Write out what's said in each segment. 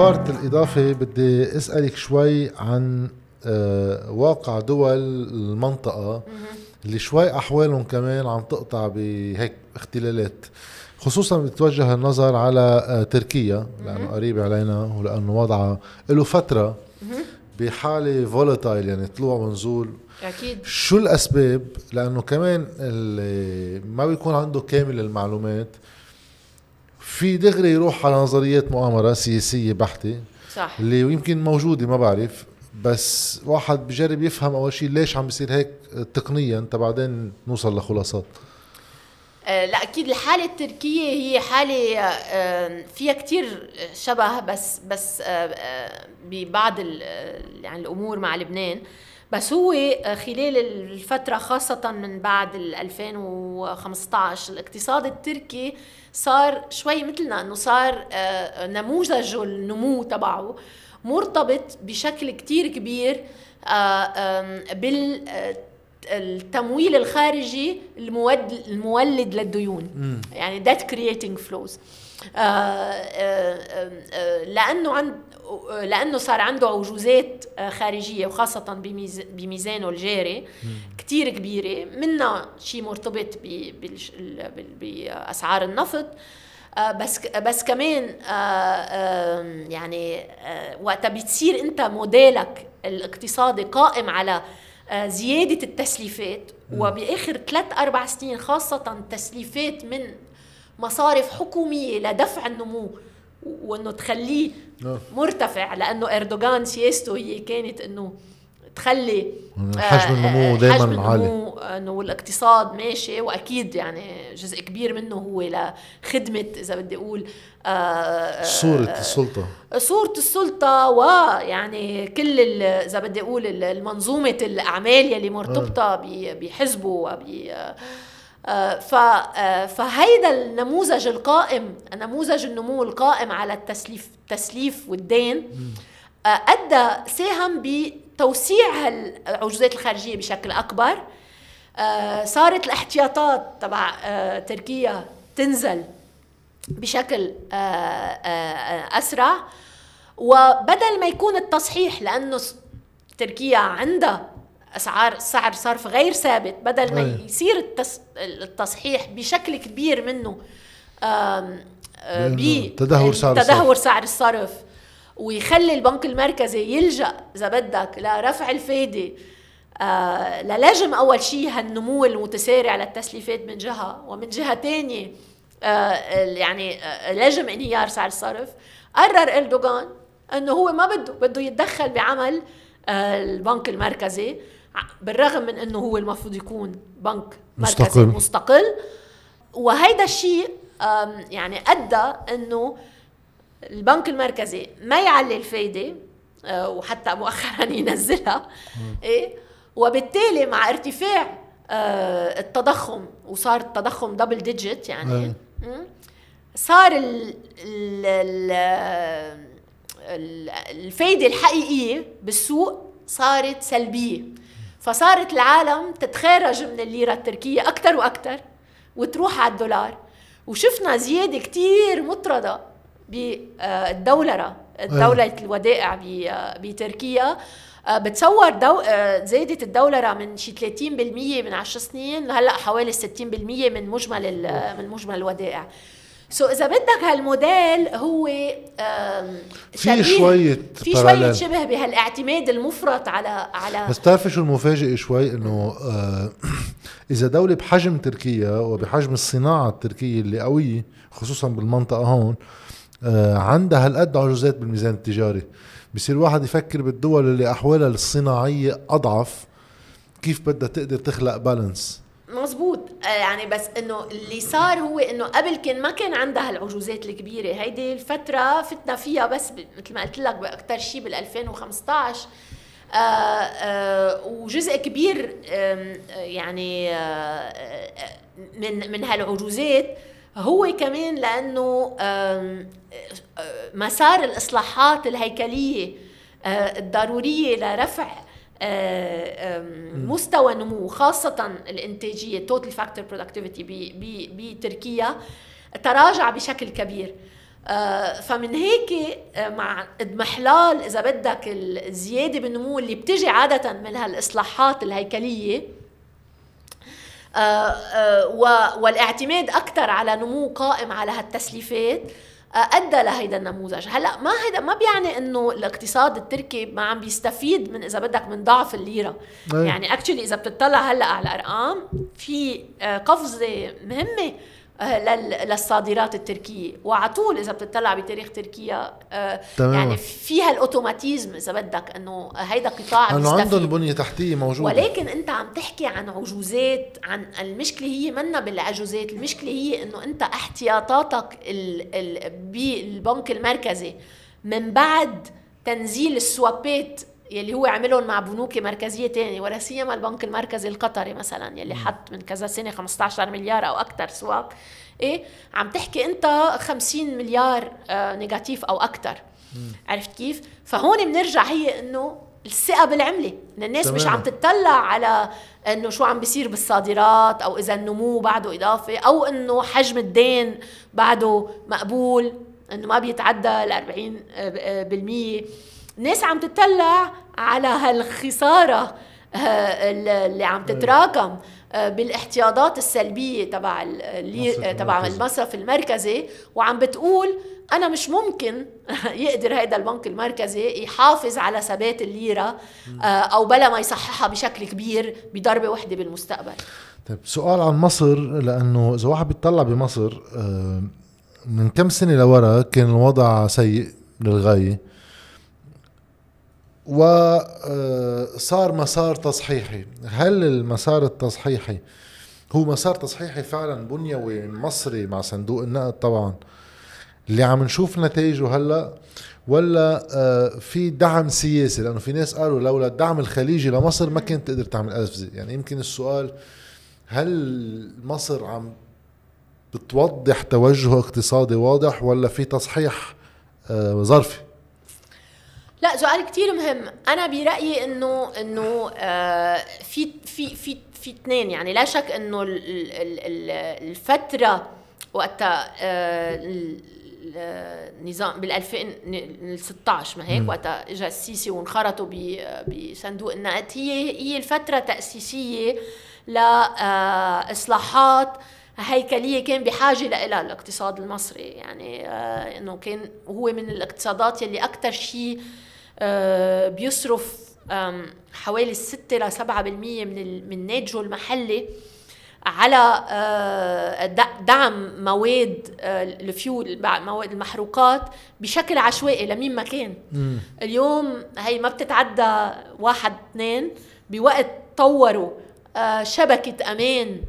البارت الإضافي بدي أسألك شوي عن آه، واقع دول المنطقة اللي شوي أحوالهم كمان عم تقطع بهيك اختلالات خصوصا بتوجه النظر على آه، تركيا لأنه قريبة علينا ولأنه وضعها له فترة بحالة volatile يعني طلوع ونزول أكيد. شو الأسباب؟ لأنه كمان اللي ما بيكون عنده كامل المعلومات. في دغري يروح على نظريات مؤامرة سياسية بحتة صح. اللي يمكن موجودة ما بعرف. بس واحد بجرب يفهم أول شيء ليش عم بيصير هيك تقنيا انت بعدين نوصل لخلاصات. آه، لا أكيد الحالة التركية هي حالة آه، فيها كتير شبه بس بس آه، ببعض يعني الأمور مع لبنان. بس هو خلال الفترة خاصة من بعد 2015 الاقتصاد التركي صار شوي مثلنا إنه صار نموذج النمو تبعه مرتبط بشكل كتير كبير بال التمويل الخارجي المولد المولد للديون. يعني that creating flows آه آه آه لأنه عند لأنه صار عنده عجوزات خارجية وخاصة بميزانه الجاري كثير كبيرة. منها شيء مرتبط بأسعار النفط. بس بس كمان يعني وقتها بتصير انت موديلك الاقتصادي قائم على آه، زيادة التسليفات. وبآخر ثلاث أربع سنين خاصة تسليفات من مصارف حكومية لدفع النمو. وإنه تخليه آه. مرتفع لأنه إردوغان سياسته هي كانت إنه تخلي حجم النمو دائما عالي. إنه الاقتصاد ماشي وأكيد يعني جزء كبير منه هو لخدمة إذا بدي أقول آه، صورة آه، السلطة. صورة السلطة ويعني كل إذا بدي أقول المنظومة الأعمال يلي مرتبطة بحزبه وب آه، فهيدا النموذج القائم نموذج النمو القائم على التسليف التسليف والدين أدى ساهم بتوسيع العجوزات الخارجية بشكل أكبر. صارت الاحتياطات تبع تركيا تنزل بشكل آه، آه، أسرع. وبدل ما يكون التصحيح لأنه تركيا عندها اسعار سعر صرف غير ثابت بدل ما يصير التصحيح بشكل كبير منه آه، تدهور سعر تدهور سعر الصرف ويخلي البنك المركزي يلجأ إذا بدك لرفع الفائده آه للجم أول شيء هالنمو المتسارع للتسليفات من جهة ومن جهة ثانية آه، يعني آه، لجم انهيار سعر الصرف. قرر إردوغان إنه هو ما بده بده يتدخل بعمل البنك المركزي. بالرغم من إنه هو المفروض يكون بنك مركزي مستقل, مستقل. وهيدا الشيء يعني أدى إنه البنك المركزي ما يعلي الفايدة وحتى مؤخرا ينزلها. إيه؟ وبالتالي مع ارتفاع التضخم وصار التضخم دبل ديجيت يعني صار ال ال ال الفايدة الحقيقية بالسوق صارت سلبية. فصارت العالم تتخارج من الليرة التركية أكثر وأكثر وتروح على الدولار. وشفنا زيادة كثير مطردة بالدولرة دولة الودائع بتركيا. آه، بتصور دو... آه، زادت الدولرة من شي 30% من 10 سنين لهلأ حوالي 60% من مجمل ال... من مجمل الودائع. so إذا بدك هالموديل هو في شوية في شوية شبه بهالاعتماد المفرط على على بس بتعرفي شو المفاجئ شوي؟ إنه آه إذا دولة بحجم تركيا وبحجم الصناعة التركية اللي قوية خصوصا بالمنطقة هون آه عندها هالقد عجوزات بالميزان التجاري. بصير واحد يفكر بالدول اللي أحوالها الصناعية أضعف كيف بدها تقدر تخلق بالانس مزبوط. يعني بس إنه اللي صار هو إنه قبل كان ما كان عندها العجوزات الكبيرة. هيدي الفترة فتنا فيها بس مثل ما قلت لك باكثر شيء بال 2015 آه آه وجزء كبير آه يعني آه من من هالعجوزات هو كمان لأنه مسار الإصلاحات الهيكلية آه، الضرورية لرفع آه، مستوى نمو خاصة الإنتاجية total factor productivity بتركيا تراجع بشكل كبير. آه، فمن هيك آه، مع اضمحلال إذا بدك الزيادة بالنمو اللي بتجي عادة من هالإصلاحات الهيكلية والاعتماد أكثر على نمو قائم على هالتسليفات أدى لهيدا النموذج هلأ ما هيدا ما بيعني إنه الاقتصاد التركي ما عم بيستفيد من إذا بدك من ضعف الليرة أي. يعني اكشلي إذا بتطلع هلأ على الأرقام في قفزة مهمة آه، للصادرات التركية. وعلى طول إذا بتطلع بتاريخ تركيا آه، تمام. يعني فيها الأوتوماتيزم إذا بدك إنه هيدا قطاع انه عندهم بنية تحتية موجودة. ولكن أنت عم تحكي عن عجوزات عن المشكلة هي منا بالعجوزات. المشكلة هي إنه أنت احتياطاتك بالبنك المركزي من بعد تنزيل السوابات يلي هو عملهم مع بنوك مركزية تانية ولا سيما البنك المركزي القطري مثلا يلي حط من كذا سنة 15 مليار أو أكثر سواب. إيه؟ عم تحكي أنت 50 مليار آه نيجاتيف أو أكثر عرفت كيف؟ فهون بنرجع هي إنه الثقة بالعملة. إن الناس تمام. مش عم تطلع على إنه شو عم بيصير بالصادرات أو إذا النمو بعده إضافة أو إنه حجم الدين بعده مقبول إنه ما بيتعدى ال 40% الناس عم تطلع على هالخسارة آه، اللي عم تتراكم آه، بالاحتياطات السلبية تبع تبع المصرف المركزي. وعم بتقول أنا مش ممكن يقدر هذا البنك المركزي يحافظ على ثبات الليرة آه، أو بلا ما يصححها بشكل كبير بضربة وحدة بالمستقبل. طيب سؤال عن مصر لأنه إذا واحد بيطلع بمصر من كم سنة لورا كان الوضع سيء للغاية؟ وصار مسار تصحيحي. هل المسار التصحيحي هو مسار تصحيحي فعلا بنيوي مصري مع صندوق النقد؟ طبعا. اللي عم نشوف نتائجه هلأ ولا آه، في دعم سياسي؟ لأنه في ناس قالوا لولا الدعم الخليجي لمصر ما كانت تقدر تعمل قفزه يعني يمكن السؤال هل مصر عم بتوضح توجه اقتصادي واضح ولا في تصحيح آه، ظرفي؟ لا سؤال كتير مهم. أنا برأيي إنه إنه آه في في في في اثنين. يعني لا شك إنه الفترة وقتها النظام بال 2016 ما هيك؟ وقتها اجى السيسي وانخرطوا بصندوق النقد. هي هي الفترة تأسيسية لاصلاحات آه هيكلية كان بحاجة لها الاقتصاد المصري. يعني آه إنه كان هو من الاقتصادات يلي أكثر شيء آه، بيصرف حوالي 6 ل 7% من من ناتجه المحلي على آه، دعم مواد آه، الفيول مواد المحروقات بشكل عشوائي لمين ما كان. اليوم هي ما بتتعدى واحد اثنين بوقت طوروا شبكة أمان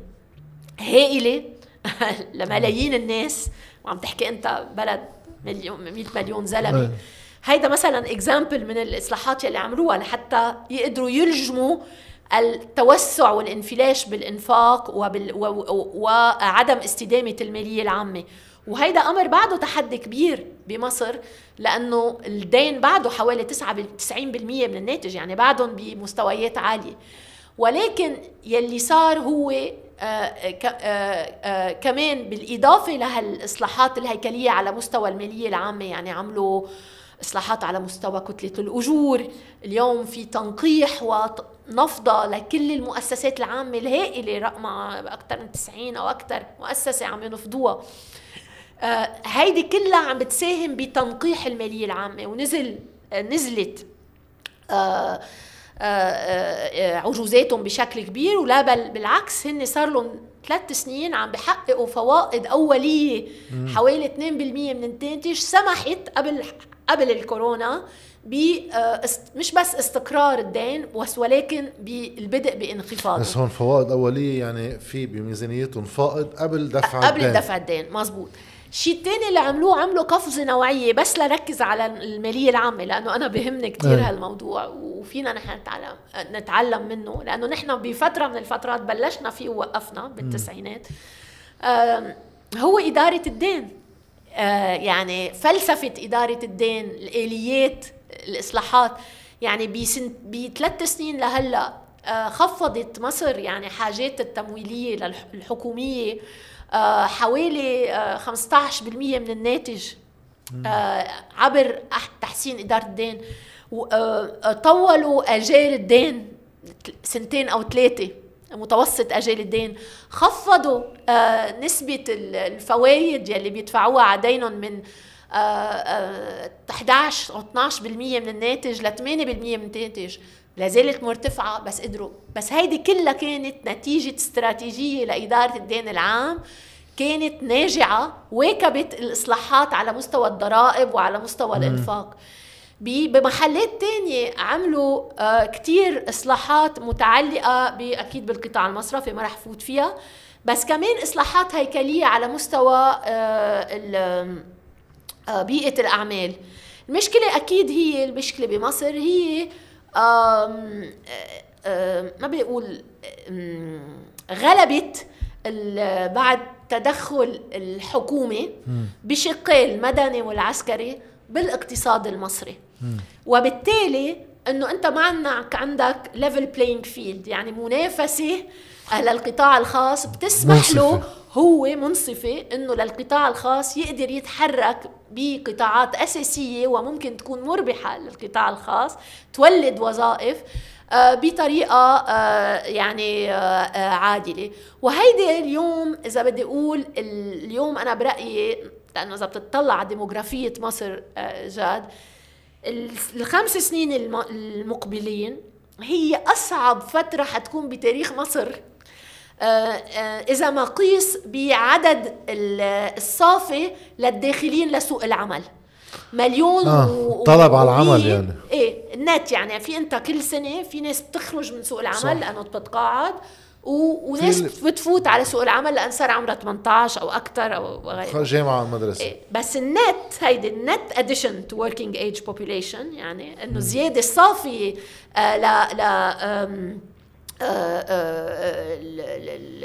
هائلة. لملايين الناس وعم تحكي أنت بلد مليون 100 مليون زلمة. هيدا مثلا example من الإصلاحات يلي عملوها لحتى يقدروا يلجموا التوسع والانفلاش بالإنفاق وبال وعدم استدامة المالية العامة. وهيدا أمر بعده تحدي كبير بمصر لأنه الدين بعده حوالي 9 90% من الناتج يعني بعدهم بمستويات عالية. ولكن يلي صار هو كمان بالإضافة لهالإصلاحات الهيكلية على مستوى المالية العامة يعني عملوا إصلاحات على مستوى كتلة الأجور. اليوم في تنقيح ونفضة لكل المؤسسات العامة الهائلة رقمها أكثر من 90 أو أكثر مؤسسة عم ينفضوها. آه هيدي كلها عم بتساهم بتنقيح المالية العامة ونزل آه نزلت آه آه, آه، عجوزاتهم بشكل كبير ولا بل بالعكس هن صار لهم ثلاث سنين عم بحققوا فوائد أولية. حوالي 2% من الناتج سمحت قبل قبل الكورونا ب آه، مش بس استقرار الدين بس ولكن بالبدء بانخفاضه. بس هون فوائد أولية يعني في بميزانيتهم فائض قبل دفع قبل الدين. قبل دفع الدين مزبوط الشيء الثاني اللي عملوه عملوا قفزة نوعية بس لركز على المالية العامة لأنه أنا بهمني كثير أه. هالموضوع وفينا نحن نتعلم نتعلم منه لأنه نحن بفترة من الفترات بلشنا فيه ووقفنا بالتسعينات. هو إدارة الدين. آه، يعني فلسفة إدارة الدين الآليات الإصلاحات يعني بسن بثلاث سنين لهلأ آه، خفضت مصر يعني حاجات التمويلية الحكومية. آه، حوالي 15% من الناتج آه عبر تحسين إدارة الدين. آه، طولوا اجال الدين سنتين أو ثلاثة متوسط اجال الدين. خفضوا آه نسبة الفوائد يلي بيدفعوها على دينهم من آه آه 11 أو 12% من الناتج ل 8% من الناتج. لا زالت مرتفعة بس قدروا. بس هيدي كلها كانت نتيجة استراتيجية لإدارة الدين العام. كانت ناجعة واكبت الإصلاحات على مستوى الضرائب وعلى مستوى الإنفاق. بمحلات تانية عملوا آه كتير إصلاحات متعلقة أكيد بالقطاع المصرفي ما رح فوت فيها. بس كمان إصلاحات هيكلية على مستوى آه آه بيئة الأعمال. المشكلة أكيد هي المشكلة بمصر هي ما بيقول غلبت بعد تدخل الحكومة بشقين المدني والعسكري بالاقتصاد المصري. وبالتالي إنه أنت ما عندك عندك level playing field يعني منافسة للقطاع الخاص بتسمح. له هو منصفة إنه للقطاع الخاص يقدر يتحرك بقطاعات أساسية وممكن تكون مربحة للقطاع الخاص تولد وظائف آه، بطريقة آه، يعني آه، عادلة. وهيدي اليوم إذا بدي أقول اليوم أنا برأيي لأنه إذا بتطلع على ديموغرافية مصر جاد الخمس سنين المقبلين هي أصعب فترة حتكون بتاريخ مصر. إذا ما قيس بعدد الصافي للداخلين لسوق العمل مليون آه. و... طلب على العمل يعني إيه النت يعني في أنت كل سنة في ناس بتخرج من سوق العمل صح. لأنه بتتقاعد و... وناس بتفوت على سوق العمل لأن صار عمرها 18 أو أكثر أو غيره جامعة أو مدرسة إيه. بس النت هيدي ال net addition to working age population يعني إنه الزياده الصافيه آه ل ل آه آه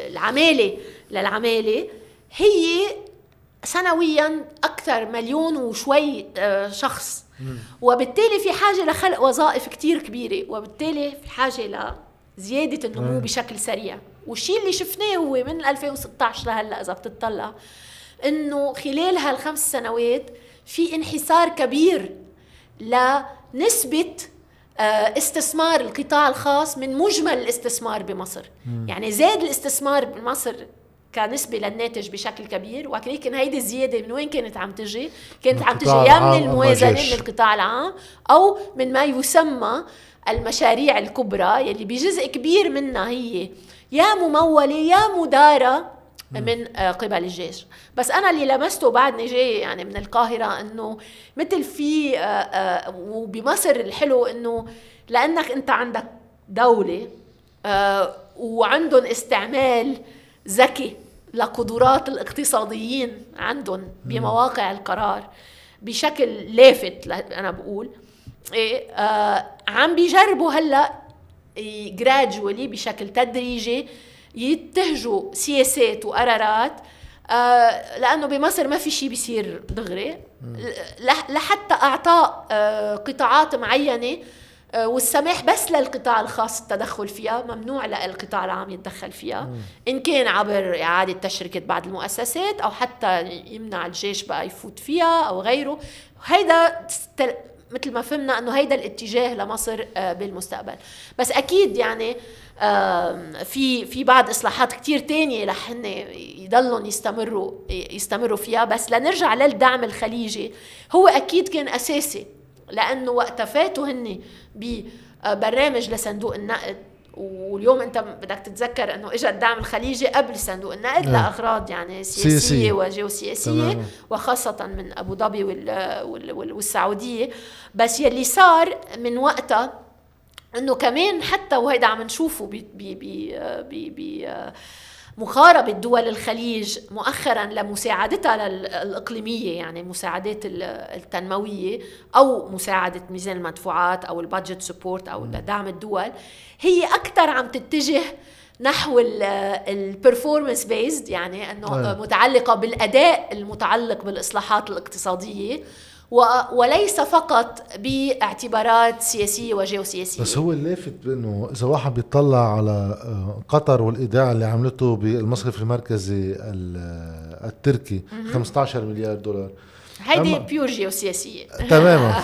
العمالة للعمالة هي سنويا أكثر مليون وشوي آه، شخص. وبالتالي في حاجة لخلق وظائف كتير كبيرة وبالتالي في حاجة لزيادة النمو بشكل سريع. والشيء اللي شفناه هو من 2016 لهلأ إذا بتطلع إنه خلال هالخمس سنوات في انحسار كبير لنسبة استثمار القطاع الخاص من مجمل الاستثمار بمصر. يعني زاد الاستثمار بمصر كنسبة للناتج بشكل كبير ولكن هيدي الزيادة من وين كانت عم تجي؟ كانت عم تجي يا من الموازنة من القطاع العام أو من ما يسمى المشاريع الكبرى يلي بجزء كبير منها هي يا ممولة يا مدارة من آه، قبل الجيش. بس أنا اللي لمسته بعدني جاي يعني من القاهرة إنه مثل في آه، آه، وبمصر الحلو إنه لأنك أنت عندك دولة وعندهم استعمال ذكي لقدرات الاقتصاديين عندهم بمواقع القرار بشكل لافت أنا بقول. إيه آه عم بيجربوا هلأ جراجولي بشكل تدريجي يتهجوا سياسات وقرارات آه لأنه بمصر ما في شيء بيصير دغري. لحتى أعطاء آه قطاعات معينة آه، والسماح بس للقطاع الخاص التدخل فيها ممنوع للقطاع العام يتدخل فيها مم. إن كان عبر إعادة تشركة بعض المؤسسات أو حتى يمنع الجيش بقى يفوت فيها أو غيره. هيدا مثل ما فهمنا إنه هيدا الاتجاه لمصر آه، بالمستقبل. بس أكيد يعني في في بعض إصلاحات كتير تانية رح هن يضلوا يستمروا يستمروا فيها بس لنرجع للدعم الخليجي هو أكيد كان أساسي لأنه وقت فاتوا هن ببرامج لصندوق النقد واليوم أنت بدك تتذكر إنه اجى الدعم الخليجي قبل صندوق النقد نعم. لأغراض يعني سياسية. وجيوسياسية وخاصة من أبو ظبي والسعودية بس يلي صار من وقتها إنه كمان حتى وهيدا عم نشوفه بي بي بي بي مقاربة دول الخليج مؤخرا لمساعدتها الإقليمية يعني المساعدات التنموية أو مساعدة ميزان المدفوعات أو ال budget support أو دعم الدول. هي أكثر عم تتجه نحو ال performance based يعني إنه متعلقة بالأداء المتعلق بالإصلاحات الاقتصادية. وليس فقط باعتبارات سياسية وجيوسياسية. بس هو اللافت بأنه إذا واحد بيطلع على آه، قطر والإيداع اللي عملته بالمصرف المركزي التركي 15 مليار دولار. هيدي pure جيوسياسية. تماما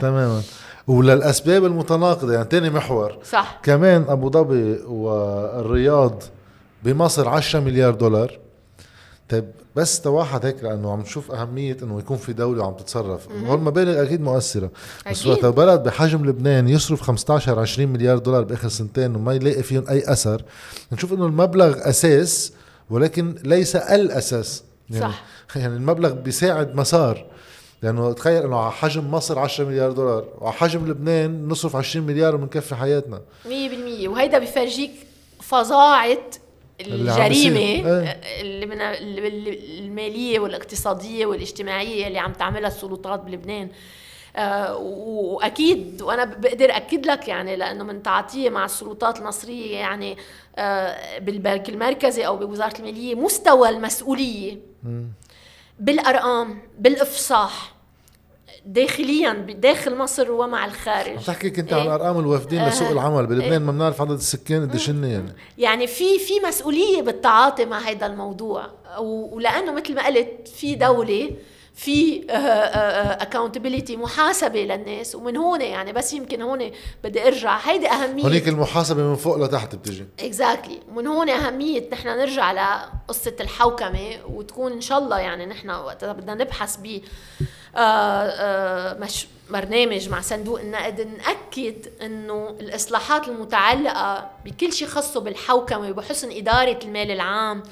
تماما. وللأسباب المتناقضة يعني ثاني محور. صح. كمان أبو ظبي والرياض بمصر 10 مليار دولار. طيب بس واحد هيك لأنه عم نشوف أهمية إنه يكون في دولة عم تتصرف. هول المبالغ أكيد مؤثرة. بس وقت بلد بحجم لبنان يصرف 15 20 مليار دولار بآخر سنتين وما يلاقي فيهم أي أثر نشوف إنه المبلغ أساس ولكن ليس الأساس. يعني صح. يعني المبلغ بيساعد مسار. لأنه تخيل إنه على حجم مصر 10 مليار دولار وعلى حجم لبنان نصرف 20 مليار وبنكفي حياتنا. 100% وهيدا بفرجيك فظاعة الجريمة إيه. اللي من المالية والاقتصادية والاجتماعية اللي عم تعملها السلطات بلبنان. آه وأكيد وأنا بقدر أكد لك يعني لأنه من تعاطية مع السلطات المصرية يعني آه بالبنك المركزي أو بوزارة المالية مستوى المسؤولية. بالأرقام بالإفصاح. داخليا داخل مصر ومع الخارج. عم تحكي كنت إيه؟ عن أرقام الوافدين لسوق آه. العمل بلبنان إيه؟ ما بنعرف عدد السكان قديش يعني. يعني في في مسؤولية بالتعاطي مع هذا الموضوع. ولأنه مثل ما قلت في دولة في accountability محاسبة للناس ومن هون يعني بس يمكن هون بدي أرجع. هيدي أهمية. هونيك المحاسبة من فوق لتحت بتجي. exactly. من هون أهمية نحن نرجع لقصة الحوكمة وتكون إن شاء الله يعني نحن وقت بدنا نبحث ب مش برنامج مع صندوق النقد نأكد إنه الإصلاحات المتعلقة بكل شيء خاصه بالحوكمة وبحسن إدارة المال العام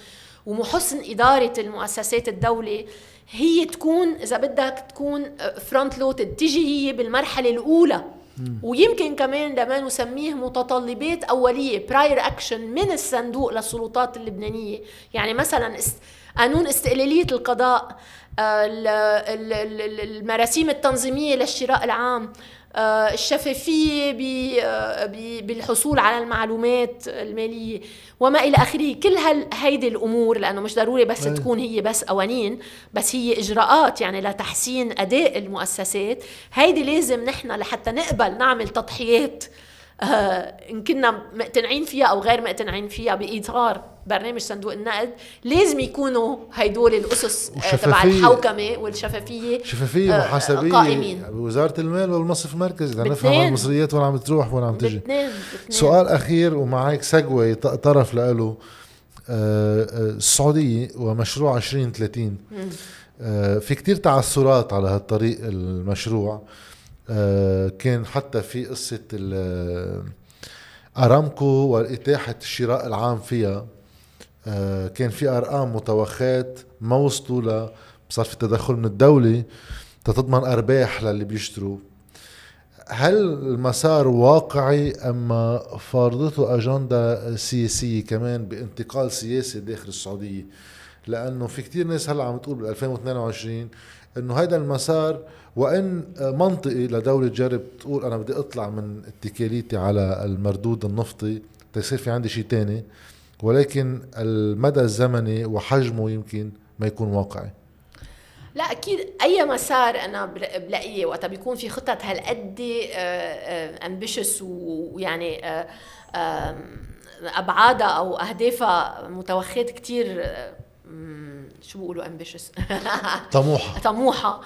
وحسن إدارة المؤسسات الدولة هي تكون إذا بدك تكون front loaded تيجي هي بالمرحلة الأولى. ويمكن كمان لما نسميه متطلبات أولية prior action من الصندوق للسلطات اللبنانية. يعني مثلا قانون استقلالية القضاء. المراسيم التنظيمية للشراء العام آه، الشفافية آه، بالحصول على المعلومات المالية وما إلى آخره كل هيدي الأمور لأنه مش ضروري بس أيه. تكون هي بس قوانين بس هي إجراءات يعني لتحسين أداء المؤسسات هيدي لازم نحن لحتى نقبل نعمل تضحيات آه إن كنا مقتنعين فيها أو غير مقتنعين فيها باطار برنامج صندوق النقد لازم يكونوا هدول الأسس آه تبع الحوكمة والشفافية شفافية آه محاسبيه قائمين. بوزاره المال والمصرف المركزي. لنفهم المصريات وين عم تروح وين عم تجي. سؤال أخير ومعك سجوي طرف له آه، آه، السعودية ومشروع 2030 آه في كتير تعثرات على هالطريق المشروع. آه، كان حتى في قصة أرامكو وإتاحة الشراء العام فيها. آه، كان في أرقام متوخات ما وصلوا ل صار في تدخل من الدولة تتضمن أرباح للي بيشتروا. هل المسار واقعي أما فارضته أجندة سياسية كمان بانتقال سياسي داخل السعودية؟ لأنه في كتير ناس هلأ عم تقول بال 2022 إنه هذا المسار وإن منطقي لدولة تجرب تقول أنا بدي أطلع من اتكاليتي على المردود النفطي تصير في عندي شيء تاني. ولكن المدى الزمني وحجمه يمكن ما يكون واقعي. لا أكيد أي مسار أنا بلاقيه وقت بيكون في خطط هالقد امبيشس ويعني آه، أبعادها أو أهدافها متوخات كثير شو بيقولوا امبيشس طموحة. طموحة.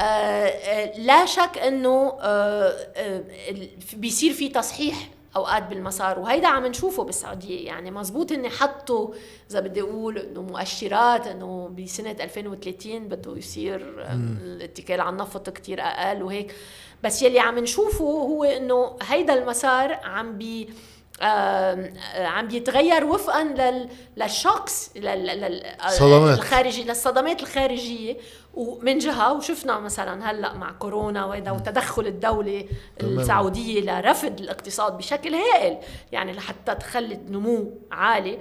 آه آه لا شك إنه آه آه بيصير في تصحيح أوقات بالمسار وهيدا عم نشوفه بالسعودية. يعني مزبوط إني حطوا إذا بدي أقول إنه مؤشرات إنه بسنة 2030 بده يصير الاتكال على النفط كتير أقل وهيك. بس يلي عم نشوفه هو إنه هيدا المسار عم بي عم بيتغير وفقا لل للشوكس للصدمات الخارجي للصدمات الخارجية. ومن جهة وشفنا مثلا هلأ مع كورونا وهذا وتدخل الدولة السعودية لرفض الاقتصاد بشكل هائل يعني لحتى تخلي النمو عالي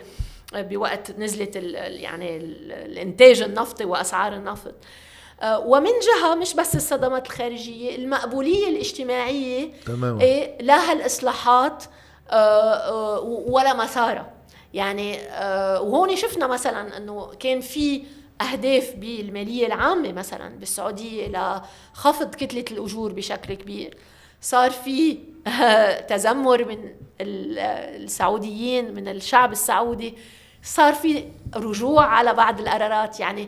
بوقت نزلت ال يعني الإنتاج النفطي وأسعار النفط. آه، ومن جهة مش بس الصدمات الخارجية المقبولية الاجتماعية تماما. إيه لها الإصلاحات آه، آه، ولا مسارة. يعني وهون شفنا مثلا إنه كان في أهداف بالمالية العامة مثلا بالسعودية لخفض كتلة الأجور بشكل كبير. صار في تذمر من السعوديين من الشعب السعودي. صار في رجوع على بعض القرارات. يعني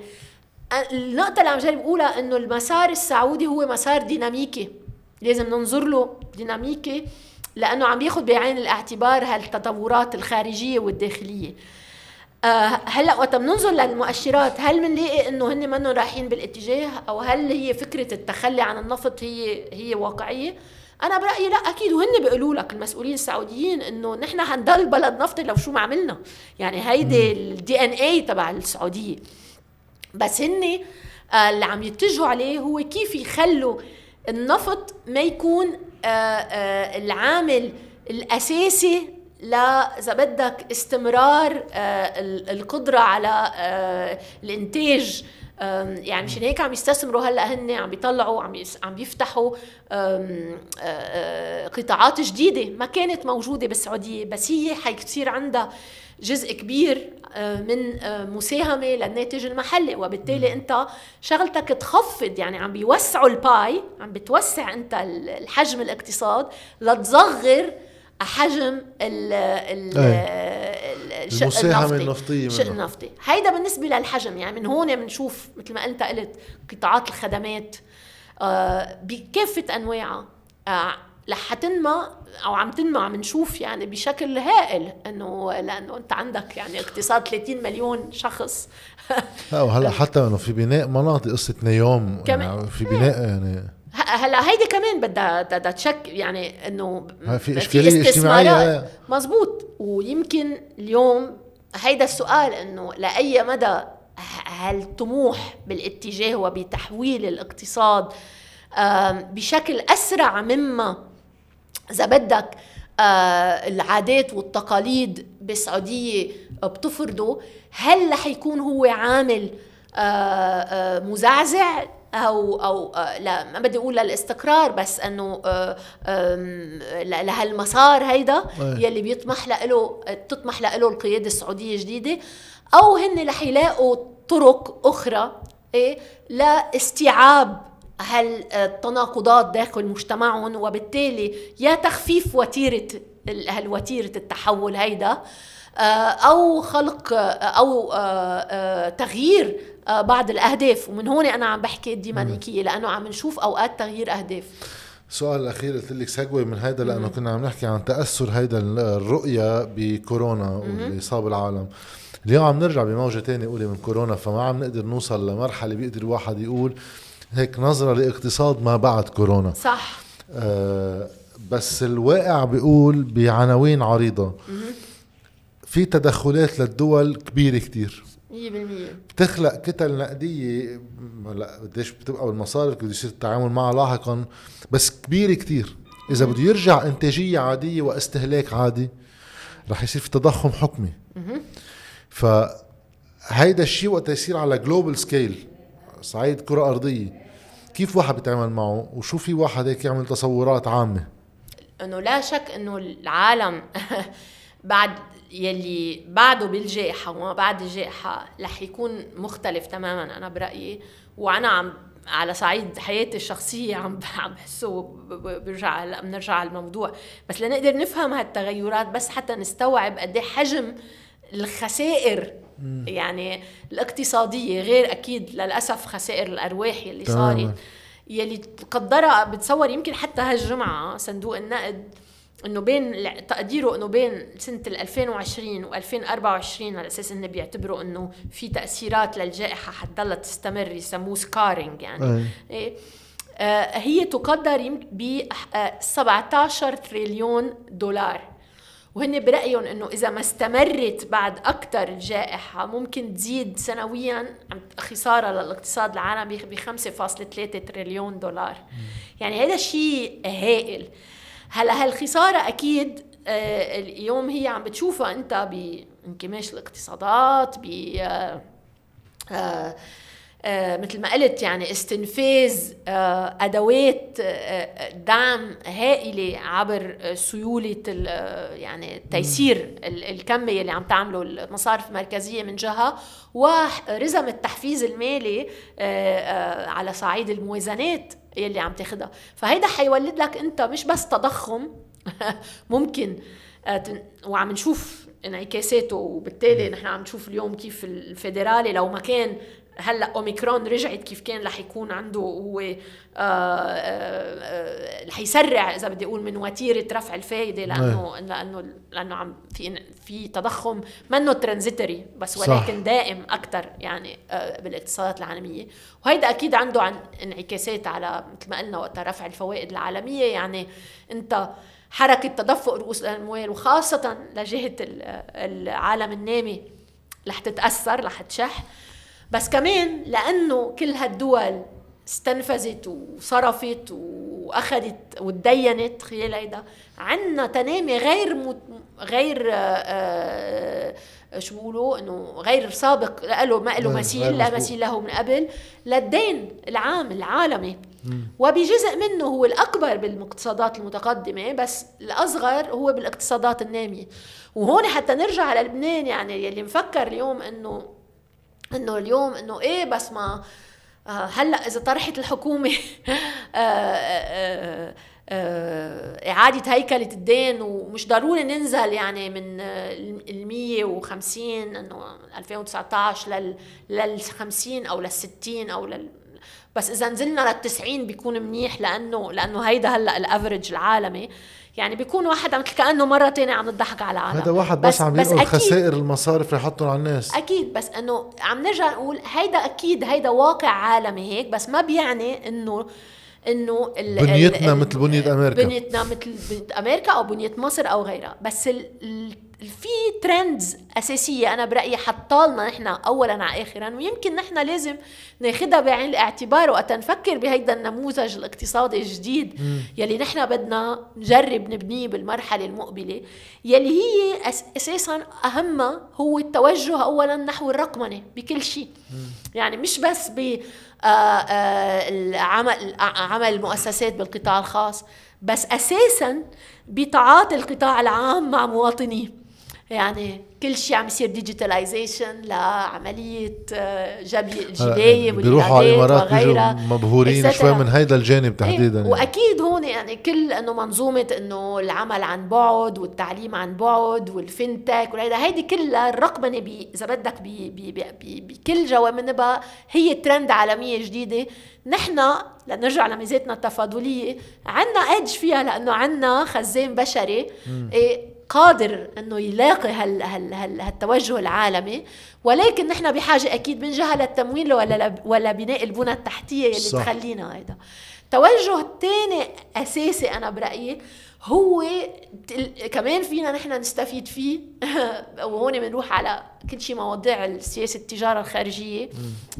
النقطة اللي عم جرب أقولها إنه المسار السعودي هو مسار ديناميكي. لازم ننظر له ديناميكي لأنه عم بياخذ بعين الاعتبار هالتطورات الخارجية والداخلية. آه هلأ وقت بننظر للمؤشرات. هل بنلاقي إنه هن منهم رايحين بالاتجاه؟ أو هل هي فكرة التخلي عن النفط هي هي واقعية؟ أنا برأيي لأ أكيد. وهن بيقولوا لك المسؤولين السعوديين إنه نحن حنضل بلد نفطي لو شو ما عملنا. يعني هيدي الدي ان اي تبع السعودية. بس هن آه، اللي عم يتجهوا عليه هو كيف يخلوا النفط ما يكون آه، آه، العامل الأساسي لا إذا بدك استمرار القدرة على الإنتاج يعني مشان هيك عم يستثمروا هلأ هن عم بيطلعوا عم عم بيفتحوا قطاعات جديدة ما كانت موجودة بالسعودية بس هي حيصير عندها جزء كبير من مساهمة للناتج المحلي وبالتالي أنت شغلتك تخفض يعني عم بيوسعوا الباي عم بتوسع أنت الحجم الاقتصاد لتصغر حجم ال ال المساهمه النفطيه الشق النفطي. هيدا بالنسبة للحجم يعني من هون بنشوف مثل ما انت قلت قطاعات الخدمات آه بكافة أنواعها. آه رح تنمى أو عم تنمى عم نشوف يعني بشكل هائل إنه لأنه أنت عندك يعني اقتصاد 30 مليون شخص. لا وهلا حتى إنه في بناء مناطق قصة نيوم كمان. يعني في بناء يعني هلا هيدي كمان بدها بدها تشك يعني إنه في إشكالية اجتماعية مزبوط ويمكن اليوم هيدا السؤال إنه لأي مدى هل طموح بالاتجاه وبتحويل الاقتصاد بشكل أسرع مما إذا بدك العادات والتقاليد بالسعودية بتفرضه هل رح يكون هو عامل مزعزع؟ أو أو آه، لا ما بدي أقول للاستقرار بس إنه آه، لهالمسار هيدا يلي بيطمح له تطمح له القيادة السعودية الجديده أو هن رح يلاقوا طرق أخرى إيه لاستيعاب هالتناقضات داخل مجتمعهم وبالتالي يا تخفيف وتيرة هالوتيرة التحول هيدا. أو خلق أو تغيير آه، بعض الأهداف. ومن هون أنا عم بحكي الديمانيكيه لأنه عم نشوف أوقات تغيير أهداف. السؤال الأخير قلت لك سجوي من هيدا لأنه كنا عم نحكي عن تأثر هيدا الرؤية بكورونا واللي صاب العالم. اليوم عم نرجع بموجة تانية اولى من كورونا فما عم نقدر نوصل لمرحلة بيقدر الواحد يقول هيك نظرة لاقتصاد ما بعد كورونا. صح. آه بس الواقع بيقول بعناوين عريضة. في تدخلات للدول كبيرة كتير. 100% بتخلق كتل نقدية لا قديش بتبقى بالمصارف بده يصير التعامل معها لاحقا بس كبيرة كتير. إذا بده يرجع إنتاجية عادية واستهلاك عادي رح يصير في تضخم حكمي. فهيدا الشيء وقت يصير على global scale صعيد كرة أرضية كيف واحد بيتعامل معه؟ وشو في واحد هيك يعمل تصورات عامة؟ إنه لا شك إنه العالم بعد يلي بعده بالجائحة وما بعد الجائحة رح يكون مختلف تماما أنا برأيي. وأنا عم على صعيد حياتي الشخصية عم عم بحسه برجع هلا بنرجع على الموضوع بس لنقدر نفهم هالتغيرات بس حتى نستوعب قد إيه حجم الخسائر يعني الاقتصادية غير أكيد للأسف خسائر الأرواح يلي صارت. يلي قدرها بتصور يمكن حتى هالجمعة صندوق النقد إنه بين تقديره إنه بين سنة 2020 و2024 على أساس إنه بيعتبروا إنه في تأثيرات للجائحة حتضلها تستمر يسموه سكارينج يعني. إيه. آه هي تقدر ب 17 تريليون دولار. وهن برأيهم إنه إذا ما استمرت بعد أكثر الجائحه ممكن تزيد سنويا خسارة للاقتصاد العالمي ب 5.3 تريليون دولار. يعني هذا شيء هائل. هلا هالخسارة أكيد آه اليوم هي عم بتشوفها أنت بانكماش الاقتصادات ب آه آه مثل ما قلت يعني استنفاذ آه أدوات آه دعم هائلة عبر سيولة يعني تيسير الكميه اللي عم تعمله المصارف المركزية من جهة ورزم التحفيز المالي على صعيد الموازنات يلي عم تاخدها. فهيدا حيولد لك انت مش بس تضخم ممكن آه، وعم نشوف انعكاساته وبالتالي نحن عم نشوف اليوم كيف الفيدرالي لو ما كان هلأ أوميكرون رجعت كيف كان رح يكون عنده هو آه، آه، رح يسرع إذا بدي أقول من وتيرة رفع الفائده لأنه لأنه لأنه عم في في تضخم منه ترانزيتوري بس ولكن صح. دائم أكثر يعني بالاقتصادات العالمية. وهيدا أكيد عنده عن انعكاسات على مثل ما قلنا وقت رفع الفوائد العالمية. يعني أنت حركة تدفق رؤوس الأموال وخاصة لجهة العالم النامي رح تتأثر رح تشح. بس كمان لأنه كل هالدول استنفذت وصرفت وأخذت وتدينت خلال هيدا. عندنا تنامي غير مت... غير آآ آه، آآ آه، شو بيقولوا؟ إنه غير سابق له ما له مثيل لا مثيل له من قبل. للدين العام العالمي. وبجزء منه هو الأكبر بالاقتصادات المتقدمة بس الأصغر هو بالإقتصادات النامية. وهون حتى نرجع على لبنان يعني يلي مفكر اليوم إنه إنه اليوم إنه إيه بس ما آه، هلأ إذا طرحت الحكومة آه، آه، إعادة هيكلة الدين ومش ضروري ننزل يعني من ال 150 إنه 2019 لل لل 50 أو لل 60 أو لل بس إذا نزلنا لل 90 بيكون منيح لأنه لأنه هيدا هلأ الافرج العالمي. يعني بيكون واحد مثل كأنه مرة تانية عم نضحك على العالم هذا واحد بس, بس عم ينقل خسائر المصارف رح يحطهم على الناس. أكيد بس إنه عم نرجع نقول هيدا أكيد هيدا واقع عالمي هيك بس ما بيعني إنه إنه بنيتنا مثل بنية أمريكا. بنيتنا مثل بنيه أمريكا أو بنيه مصر أو غيرها. بس ال في ترندز أساسية أنا برأيي حطالنا نحن اولا على اخرا ويمكن نحن لازم ناخذها بعين الاعتبار وقت نفكر بهيدا النموذج الاقتصادي الجديد يلي نحن بدنا نجرب نبنيه بالمرحلة المقبلة يلي هي أس أساسا اهمها هو التوجه اولا نحو الرقمنة بكل شيء. يعني مش بس ب آه، آه، العمل عمل المؤسسات بالقطاع الخاص. بس أساسا بتعاطي القطاع العام مع مواطنيه. يعني كل شيء عم يصير ديجيتاليزيشن لعمليه جبي الجبايه بيروحوا على الإمارات بيجوا مبهورين شوي من هيدا الجانب إيه، تحديدا يعني. وأكيد هون يعني كل إنه منظومة إنه العمل عن بعد والتعليم عن بعد والفinتك وهيدا هيدي كلها الرقمنه إذا بدك بكل جوانبها هي ترند عالمية جديدة. نحن لنرجع لميزاتنا التفاضلية عندنا ايدج فيها لأنه عندنا خزان بشري. إيه قادر إنه يلاقي هال هال هال هالتوجه العالمي ولكن نحن بحاجة أكيد من جهة للتمويل ولا ولا بناء البنى التحتية اللي صح. تخلينا هيدا. التوجه الثاني أساسي أنا برأيي هو كمان فينا نحن نستفيد فيه. وهون بنروح على كل شيء مواضيع سياسه التجارة الخارجية.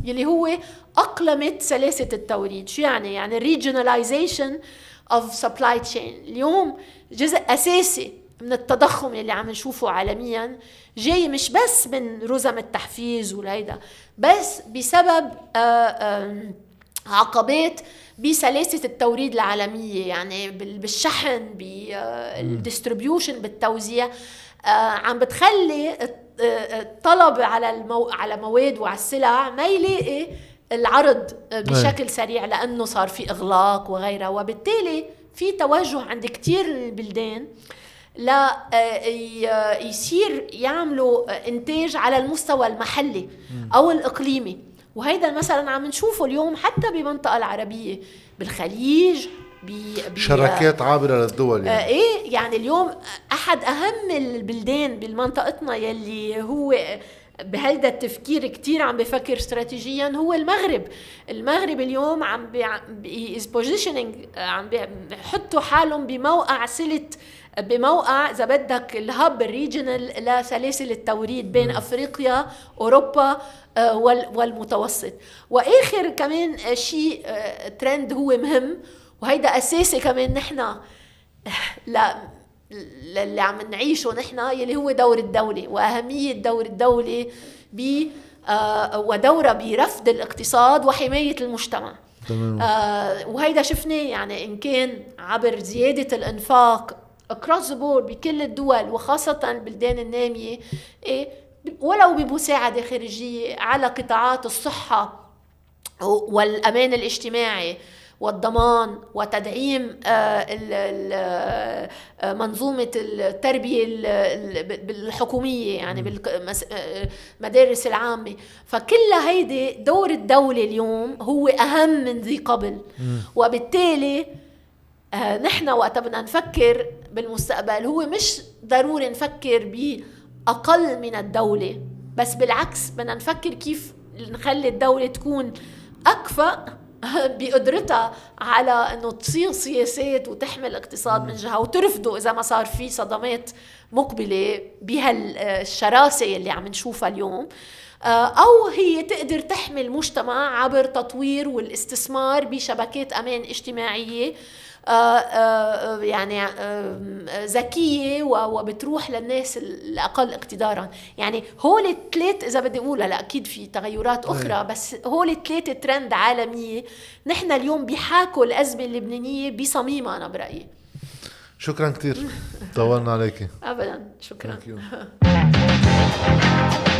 يلي هو اقلمه سلاسل التوريد. شو يعني؟ يعني regionalization of supply chain اليوم جزء أساسي من التضخم اللي عم نشوفه عالميا جاي مش بس من رزم التحفيز والهيدا بس بسبب آه، عقبات بسلاسل التوريد العالمية يعني بالشحن بال distribution بالتوزيع. آه، عم بتخلي الطلب على المو... على مواد وعلى السلع ما يلاقي العرض بشكل سريع لأنه صار في إغلاق وغيرها. وبالتالي في توجه عند كثير البلدان لا آه، يصير يعملوا إنتاج على المستوى المحلي أو الإقليمي. وهيدا مثلا عم نشوفه اليوم حتى بالمنطقة العربية بالخليج بي شراكات عابرة للدول يعني. آه إيه يعني اليوم أحد أهم البلدان بمنطقتنا يلي هو بهيدا التفكير كتير عم بفكر استراتيجيا هو المغرب. المغرب اليوم عم بي is positioning عم بيحطوا حالهم بموقع صلة بموقع إذا بدك ال hub ال regional لسلاسل التوريد بين. أفريقيا أوروبا آه، والمتوسط وآخر كمان شيء ترند هو مهم وهيدا أساسي كمان نحن لا اللي عم نعيشه نحن يلي هو دور الدولة وأهمية دور الدولة ب آه ودورها برفض الاقتصاد وحماية المجتمع تمام. آه وهيدا شفناه يعني إن كان عبر زيادة الإنفاق across the board بكل الدول وخاصة البلدان النامية إيه ولو بمساعدة خارجية على قطاعات الصحة والأمان الاجتماعي والضمان وتدعيم آه، آه، منظومة التربية الحكومية يعني بالمدارس العامة. فكل هيدي دور الدولة اليوم هو أهم من ذي قبل. وبالتالي نحن وقت بدنا نفكر بالمستقبل هو مش ضروري نفكر بأقل من الدولة بس بالعكس بدنا نفكر كيف نخلي الدولة تكون أكفأ بقدرتها على إنه تصيغ سياسات وتحمل الاقتصاد من جهة وترفضه إذا ما صار في صدمات مقبلة بهالشراسة اللي عم نشوفها اليوم. آه، أو هي تقدر تحمي المجتمع عبر تطوير والاستثمار بشبكات أمان اجتماعية. يعني آه، ذكية وبتروح للناس الأقل اقتدارا. يعني هول الثلاث إذا بدي أقول لا أكيد في تغيرات أخرى بس هول الثلاث ترند عالمية. نحن اليوم بيحاكوا الأزمة اللبنانية بصميمها أنا برأيي. شكرا كثير طولنا عليك ابدا. شكرا.